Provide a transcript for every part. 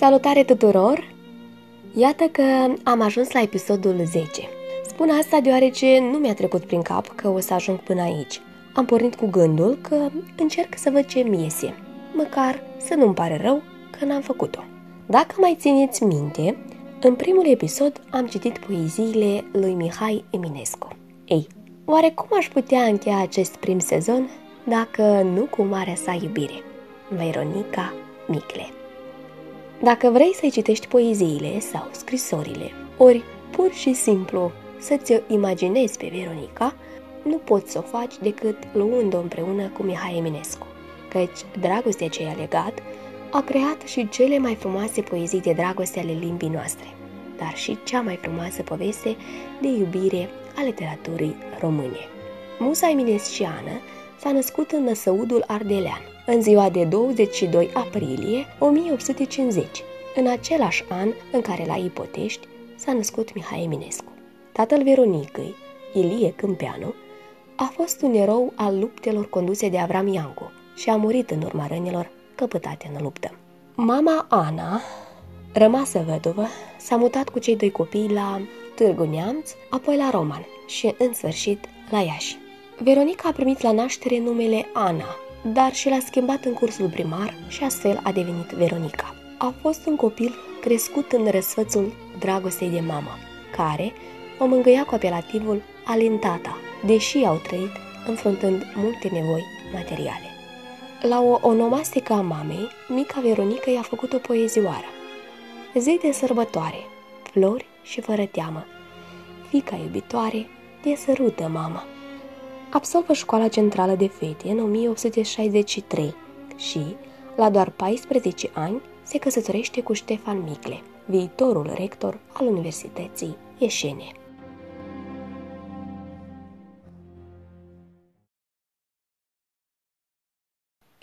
Salutare tuturor! Iată că am ajuns la episodul 10. Spun asta deoarece nu mi-a trecut prin cap că o să ajung până aici. Am pornit cu gândul că încerc să văd ce mi iese, măcar să nu-mi pare rău că n-am făcut-o. Dacă mai țineți minte, în primul episod am citit poeziile lui Mihai Eminescu. Ei, oare cum aș putea încheia acest prim sezon dacă nu cu marea sa iubire? Veronica Micle Dacă vrei să-i citești poeziile sau scrisorile, ori pur și simplu să-ți imaginezi pe Veronica, nu poți să o faci decât luând-o împreună cu Mihai Eminescu, căci dragostea ce i-a legat a creat și cele mai frumoase poezii de dragoste ale limbii noastre, dar și cea mai frumoasă poveste de iubire a literaturii române. Musa Eminesciană s-a născut în Năsăudul Ardelean, în ziua de 22 aprilie 1850, în același an în care la Ipotești s-a născut Mihai Eminescu. Tatăl Veronicăi, Ilie Câmpeanu, a fost un erou al luptelor conduse de Avram Iancu și a murit în urma rănilor căpătate în luptă. Mama Ana, rămasă văduvă, s-a mutat cu cei doi copii la Târgu Neamț, apoi la Roman și, în sfârșit, la Iași. Veronica a primit la naștere numele Ana, dar și l-a schimbat în cursul primar și astfel a devenit Veronica. A fost un copil crescut în răsfățul dragostei de mamă, care o mângâia cu apelativul Alintata, deși au trăit înfruntând multe nevoi materiale. La o onomastică a mamei, mica Veronica i-a făcut o poezioară. Zi de sărbătoare, flori și fără teamă. Fica iubitoare, te sărută, mama. Absolvă școala centrală de fete în 1863 și, la doar 14 ani, se căsătorește cu Ștefan Micle, viitorul rector al Universității Ieșene.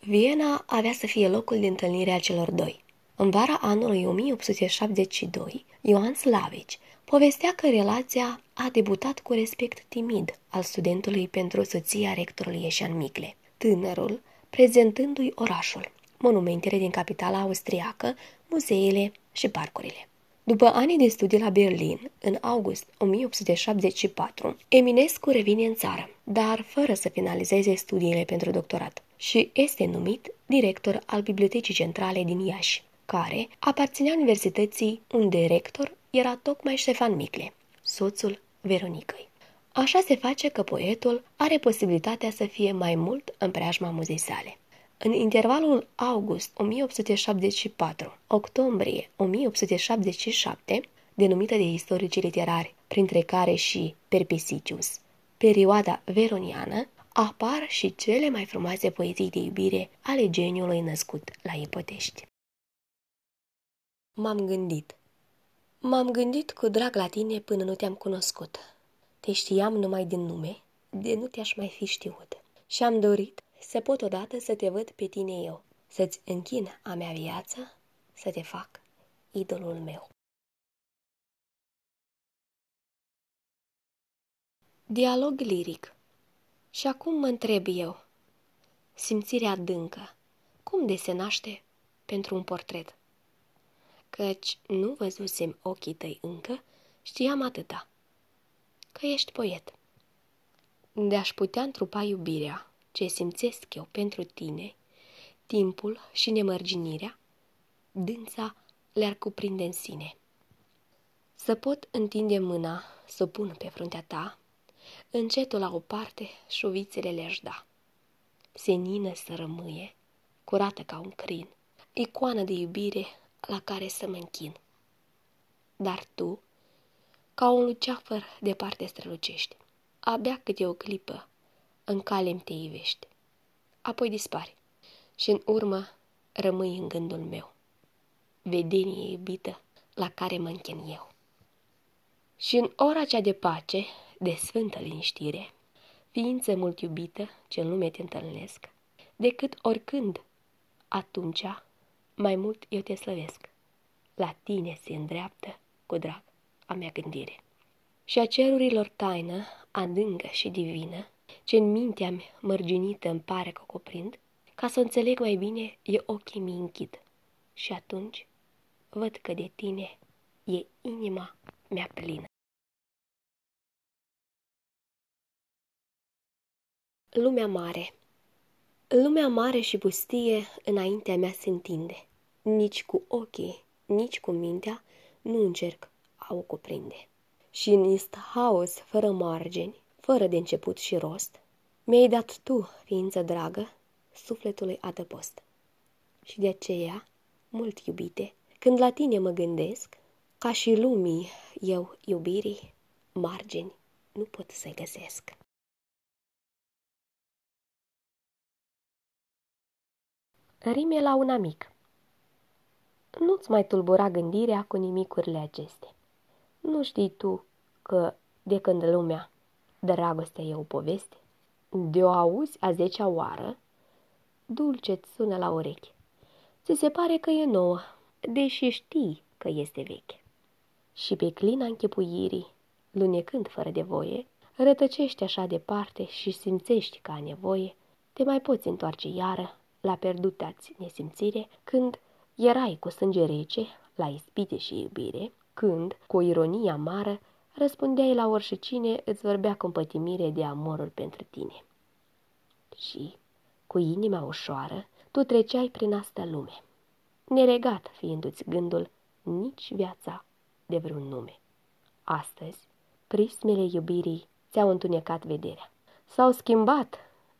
Viena avea să fie locul de întâlnire a celor doi. În vara anului 1872, Ioan Slavici povestea că relația a debutat cu respect timid al studentului pentru soția rectorului Ieșan Micle, tânărul prezentându-i orașul, monumentele din capitala austriacă, muzeele și parcurile. După ani de studii la Berlin, în august 1874, Eminescu revine în țară, dar fără să finalizeze studiile pentru doctorat și este numit director al Bibliotecii Centrale din Iași, care aparținea universității unde rector era tocmai Ștefan Micle, soțul Veronicăi. Așa se face că poetul are posibilitatea să fie mai mult în preajma muzei sale. În intervalul august 1874-octombrie 1877, denumită de istoricii literari, printre care și Perpesicius, perioada veroniană, apar și cele mai frumoase poezii de iubire ale geniului născut la Ipotești. M-am gândit. M-am gândit cu drag la tine până nu te-am cunoscut. Te știam numai din nume, de nu te-aș mai fi știut. Și am dorit să pot odată să te văd pe tine eu, să-ți închin a mea viață, să te fac idolul meu. Dialog liric Și acum mă întreb eu, simțirea adâncă, cum de se naște pentru un portret? Căci nu văzusem ochii tăi încă, știam atâta, că ești poet. De-aș putea întrupa iubirea, ce simțesc eu pentru tine, timpul și nemărginirea, dânsa le-ar cuprinde în sine. Să pot întinde mâna, să o pun pe fruntea ta, încetul la o parte șuvițele le-aș da. Senină să rămâie, curată ca un crin, icoană de iubire la care să mă închin. Dar tu, ca un luceafăr departe strălucești, abia câte o clipă în cale te ivești. Apoi dispari și în urmă rămâi în gândul meu. Vedenie iubită la care mă închin eu. Și în ora cea de pace, de sfântă liniștire, ființă mult iubită ce în lume te întâlnesc, decât oricând, atunci mai mult eu te slăvesc. La tine se îndreaptă cu drag a mea gândire. Și a cerurilor taină, adâncă și divină, ce în mintea mea mărginită îmi pare că o cuprind, ca să înțeleg mai bine, e ochii mi închid. Și atunci văd că de tine e inima mea plină. Lumea mare Lumea mare și pustie înaintea mea se întinde. Nici cu ochii, nici cu mintea nu încerc a o cuprinde. Și în ist haos, fără margini, fără de început și rost, mi-ai dat tu, ființă dragă, sufletului adăpost. Și de aceea, mult iubite, când la tine mă gândesc, ca și lumii eu iubirii, margini nu pot să-i găsesc. Rime la un amic Nu-ți mai tulbura gândirea cu nimicurile acestea. Nu știi tu că de când lumea dragostea e o poveste? De o auzi a zecea oară, dulce-ți sună la urechi. Ți se pare că e nouă, deși știi că este veche. Și pe clina închepuirii, lunecând fără de voie, rătăcești așa departe și simțești ca nevoie, te mai poți întoarce iară la pierduta-ți nesimțire, când erai cu sânge rece, la ispite și iubire, când, cu o ironie amară, răspundeai la oricine îți vorbea cu împătimire de amorul pentru tine. Și, cu inima ușoară, tu treceai prin asta lume, neregat fiindu-ți gândul nici viața de vreun nume. Astăzi, prismele iubirii ți-au întunecat vederea. S-au schimbat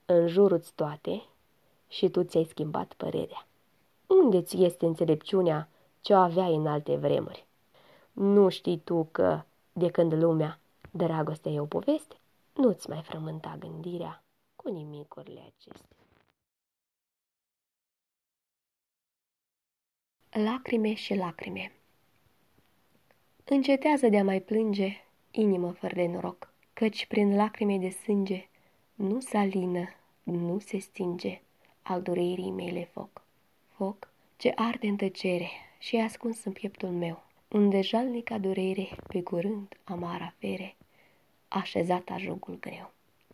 în jurul toate și tu ți-ai schimbat părerea. Unde ți este înțelepciunea ce o aveai în alte vremuri? Nu știi tu că, de când lumea, dragostea e o poveste, nu-ți mai frământa gândirea cu nimicurile acestea. Lacrime și lacrime Încetează de a mai plânge, inimă fără de noroc, căci prin lacrime de sânge nu se alină, nu se stinge al durerii mele foc. Foc ce arde în tăcere și e ascuns în pieptul meu, unde jalnica durere pe curând amara fere, așezat ajungul greu.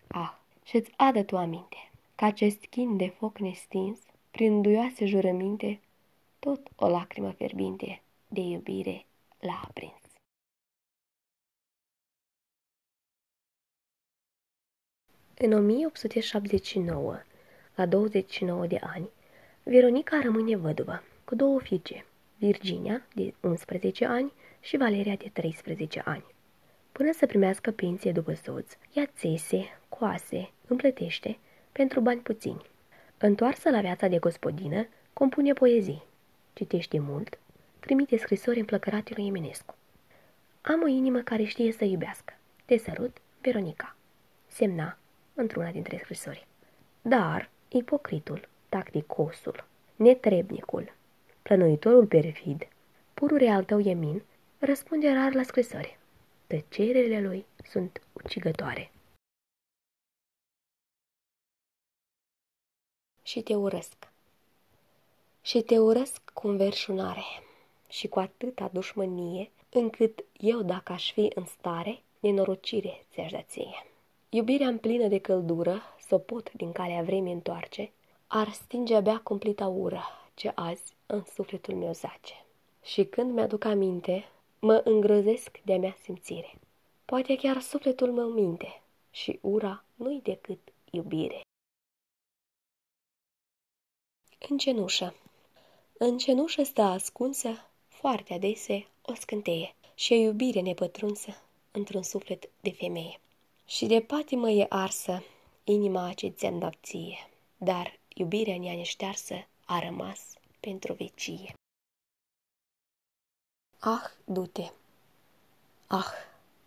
Ah, și-ți adă tu aminte, că acest chin de foc nestins, prin duioase jurăminte, tot o lacrimă fierbinte de iubire l-a aprins. În 1879, la 29 de ani, Veronica rămâne văduvă, cu două fiice, Virginia, de 11 ani, și Valeria, de 13 ani. Până să primească pensie după soț, ea țese, coase, împlătește, pentru bani puțini. Întoarsă la viața de gospodină, compune poezii, citește mult, trimite scrisori împlăcărate lui Eminescu. Am o inimă care știe să iubească. Te sărut, Veronica. Semna într-una dintre scrisori. Dar ipocritul, tacticosul, netrebnicul, plănuitorul perfid, purure al tău Emin, răspunde rar la scrisori. Tăcerile lui sunt ucigătoare. Și te urăsc. Și te urăsc cu înverșunare și cu atâta dușmănie, încât eu, dacă aș fi în stare, nenorocire ți-aș da ție. Iubirea în plină de căldură, să pot din calea vremii întoarce, ar stinge abia cumplita ură ce azi în sufletul meu zace. Și când mi-aduc aminte, mă îngrozesc de-a mea simțire. Poate chiar sufletul meu minte și ura nu-i decât iubire. În cenușă În cenușă stă ascunsă, foarte adese, o scânteie și o iubire nepătrunsă într-un suflet de femeie. Și de patimă e arsă inima ce ți-am dat ție, dar iubirea nea neștearsă a rămas pentru vecie. Ah, du-te! Ah,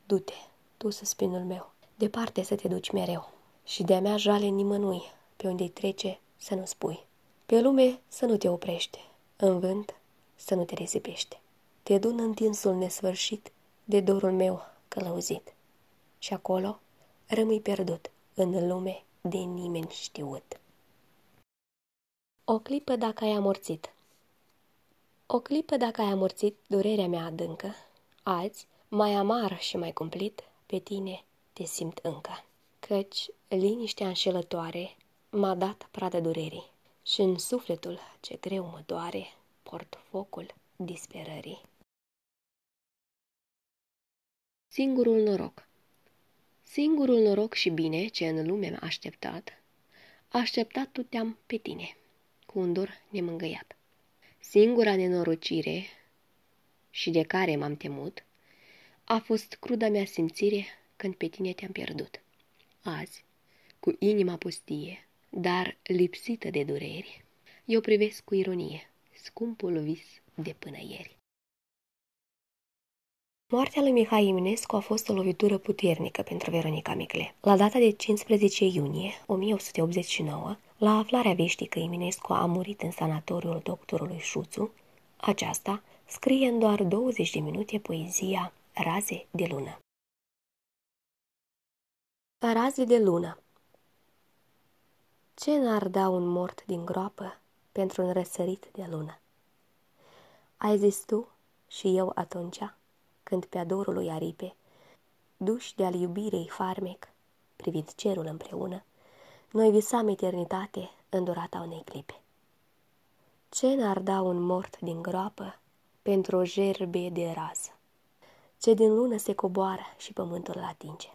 du-te, tu spinul meu, departe să te duci mereu și de-a mea jale nimănui, pe unde-i trece să nu spui. Pe lume să nu te oprește, în vânt să nu te risipește. Te dun în tinsul nesfârșit de dorul meu călăuzit și acolo rămâi pierdut în lume de nimeni știut. O clipă dacă ai amorțit O clipă dacă ai amorțit durerea mea adâncă, azi, mai amar și mai cumplit, pe tine te simt încă. Căci liniștea înșelătoare m-a dat pradă durerii și în sufletul ce greu mă doare, port focul disperării. Singurul noroc Singurul noroc și bine ce în lume m-a așteptat, așteptat tu te-am pe tine, cu un dor nemângăiat. Singura nenorocire și de care m-am temut, a fost cruda mea simțire când pe tine te-am pierdut. Azi, cu inima pustie, dar lipsită de dureri, eu privesc cu ironie scumpul vis de până ieri. Moartea lui Mihai Eminescu a fost o lovitură puternică pentru Veronica Micle. La data de 15 iunie 1189, la aflarea veștii că Eminescu a murit în sanatoriul doctorului Șuțu, aceasta scrie în doar 20 de minute poezia Raze de lună. Raze de lună Ce n-ar da un mort din groapă pentru un răsărit de lună? Ai zis tu și eu atunci, când pe adorul lui aripe, duși de-al iubirei farmec, privind cerul împreună, noi visam eternitate în durata unei clipe. Ce n-ar da un mort din groapă pentru o gerbe de rază, ce din lună se coboară și pământul îl atinge.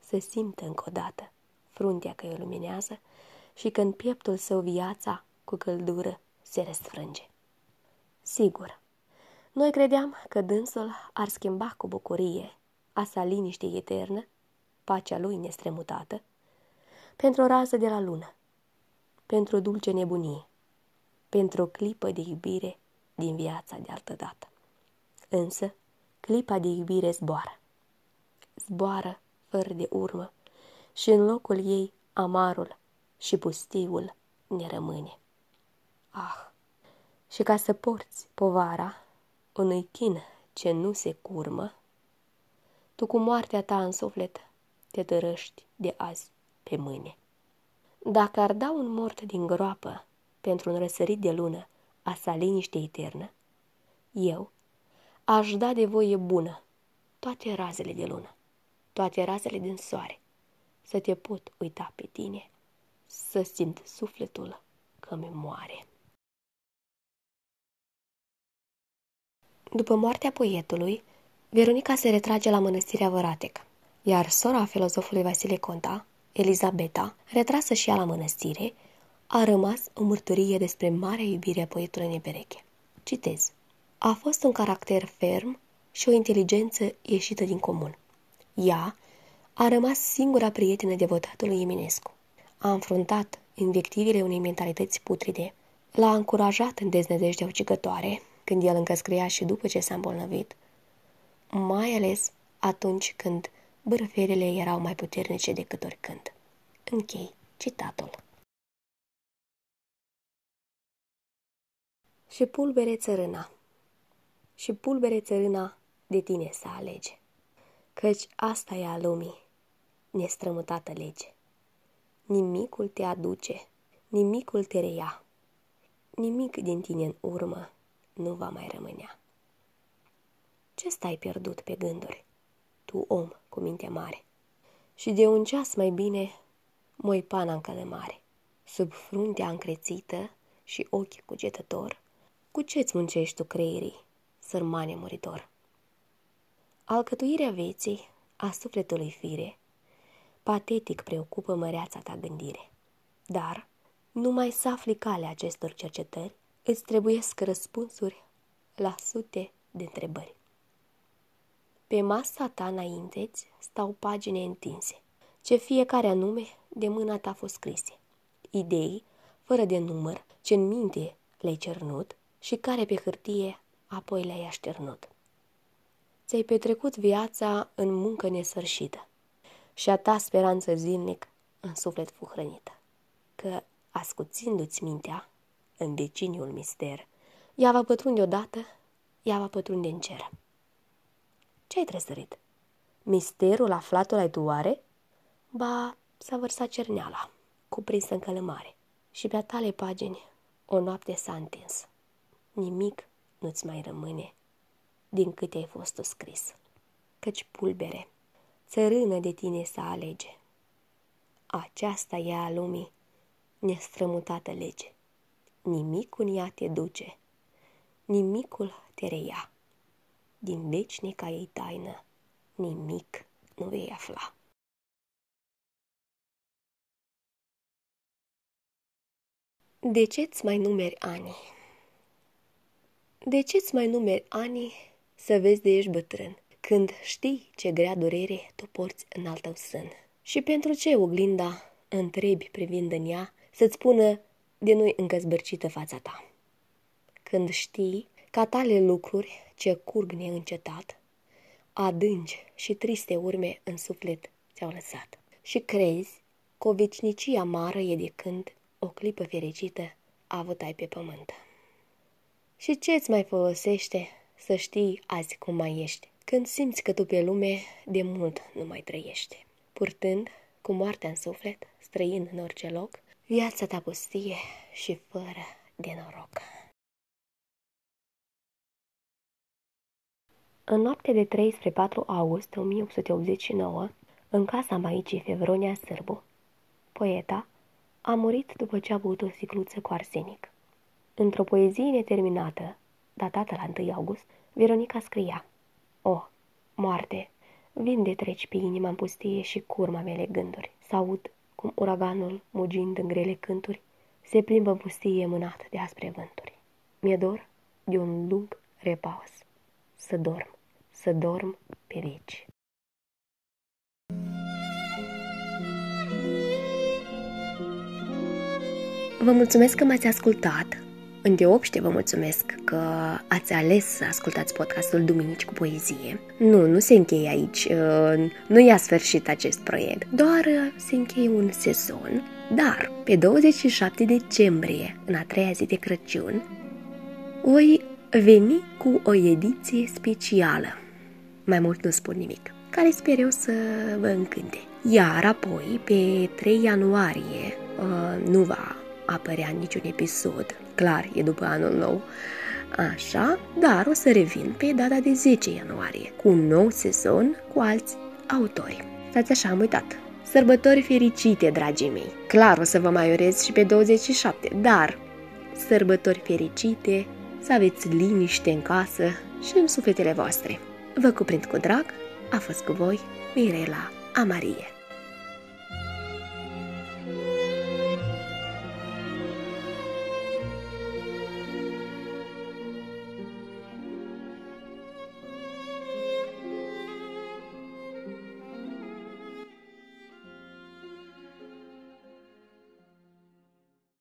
Să simtă încă o dată fruntea că îi luminează și când pieptul său viața cu căldură se răsfrânge. Sigur, noi credeam că dânsul ar schimba cu bucurie a sa liniște eternă, pacea lui nestremutată, pentru o rază de la lună, pentru o dulce nebunie, pentru o clipă de iubire din viața de altă dată. Însă, clipa de iubire zboară. Zboară fără de urmă și în locul ei amarul și pustiul ne rămâne. Ah! Și ca să porți povara unui chin ce nu se curmă, tu cu moartea ta în suflet te tărăști de azi pe mâine. Dacă ar da un mort din groapă pentru un răsărit de lună a sa liniște eternă, eu aș da de voie bună toate razele de lună, toate razele din soare, să te pot uita pe tine, să simt sufletul că mi moare. După moartea poetului, Veronica se retrage la mănăstirea Văratec, iar sora filozofului Vasile Conta, Elizabeta, retrasă și ea la mănăstire, a rămas o mărturie despre marea iubire a poetului Nebereche. Citez. A fost un caracter ferm și o inteligență ieșită din comun. Ea a rămas singura prietenă devotatului Eminescu. A înfruntat invectivele unei mentalități putride, l-a încurajat în deznădejdea ucigătoare, când el încă scria și după ce s-a îmbolnăvit, mai ales atunci când bârferele erau mai puternice decât oricând. Închei citatul. Și pulbere țărâna, și pulbere țărâna de tine să alege, căci asta e a lumii, nestrămutată lege. Nimicul te aduce, nimicul te reia, nimic din tine în urmă nu va mai rămânea. Ce stai pierdut pe gânduri, tu om cu minte mare? Și de un ceas mai bine, moi pana în călămare, sub fruntea încrețită și ochi cugetător, cu ce-ți muncești tu creierii, sărmane muritor? Alcătuirea vieții, a sufletului fire, patetic preocupă măreața ta gândire. Dar, numai să afli calea acestor cercetări, îți trebuiesc răspunsuri la sute de întrebări. Pe masa ta înainteți stau pagine întinse, ce fiecare anume de mâna ta fost scrise. Idei, fără de număr, ce în minte le-ai cernut și care pe hârtie apoi le-ai așternut. Ți-ai petrecut viața în muncă nesfârșită și a ta speranță zilnic în suflet fu hrănită, că, ascuțindu-ți mintea, în deciniul mister, ea va pătrunde odată, ea va pătrunde în cer. Ce-ai trăsărit? Misterul aflatul ai tu oare? Ba, s-a vărsat cerneala, cuprinsă în călămare, și pe-a tale pagini o noapte s-a întins. Nimic nu-ți mai rămâne din câte ai fost scris, căci pulbere, țărână de tine să alege. Aceasta e a lumii nestrămutată lege nimic în ea te duce, nimicul te reia. Din veșnica ei taină, nimic nu vei afla. De ce-ți mai numeri ani? De ce-ți mai numeri ani să vezi de ești bătrân, când știi ce grea durere tu porți în al tău sân? Și pentru ce oglinda întrebi privind în ea să-ți spună de nu-i încă zbârcită fața ta? Când știi ca tale lucruri ce curg neîncetat, adânci și triste urme în suflet ți-au lăsat. Și crezi că o vecinicie amară e de când o clipă fericită avut ai pe pământ. Și ce îți mai folosește să știi azi cum mai ești, când simți că tu pe lume de mult nu mai trăiești, purtând cu moartea în suflet, străin în orice loc, viața ta pustie și fără de noroc. În noapte de 3 spre 4 august 1889, în casa Maicii Fevronia Sârbu, poeta a murit după ce a băut o sticluță cu arsenic. Într-o poezie neterminată, datată la 1 august, Veronica scria O, moarte, vin de treci pe inima în pustie și curma mele gânduri. S-aud cum uraganul, mugind în grele cânturi, se plimbă în pustie mânat de aspre vânturi. Mi-e dor de un lung repaus. Să dorm, să dorm pe veci. Vă mulțumesc că m-ați ascultat. Îndeopște vă mulțumesc că ați ales să ascultați podcastul Duminici cu poezie. Nu, nu se încheie aici, uh, nu i-a sfârșit acest proiect, doar uh, se încheie un sezon. Dar, pe 27 decembrie, în a treia zi de Crăciun, voi veni cu o ediție specială. Mai mult nu spun nimic, care sper eu să vă încânte. Iar apoi, pe 3 ianuarie, uh, nu va apărea niciun episod. Clar, e după anul nou. Așa, dar o să revin pe data de 10 ianuarie, cu un nou sezon cu alți autori. Stați așa, am uitat. Sărbători fericite, dragii mei! Clar, o să vă mai urez și pe 27, dar sărbători fericite, să aveți liniște în casă și în sufletele voastre. Vă cuprind cu drag, a fost cu voi Mirela Amarie.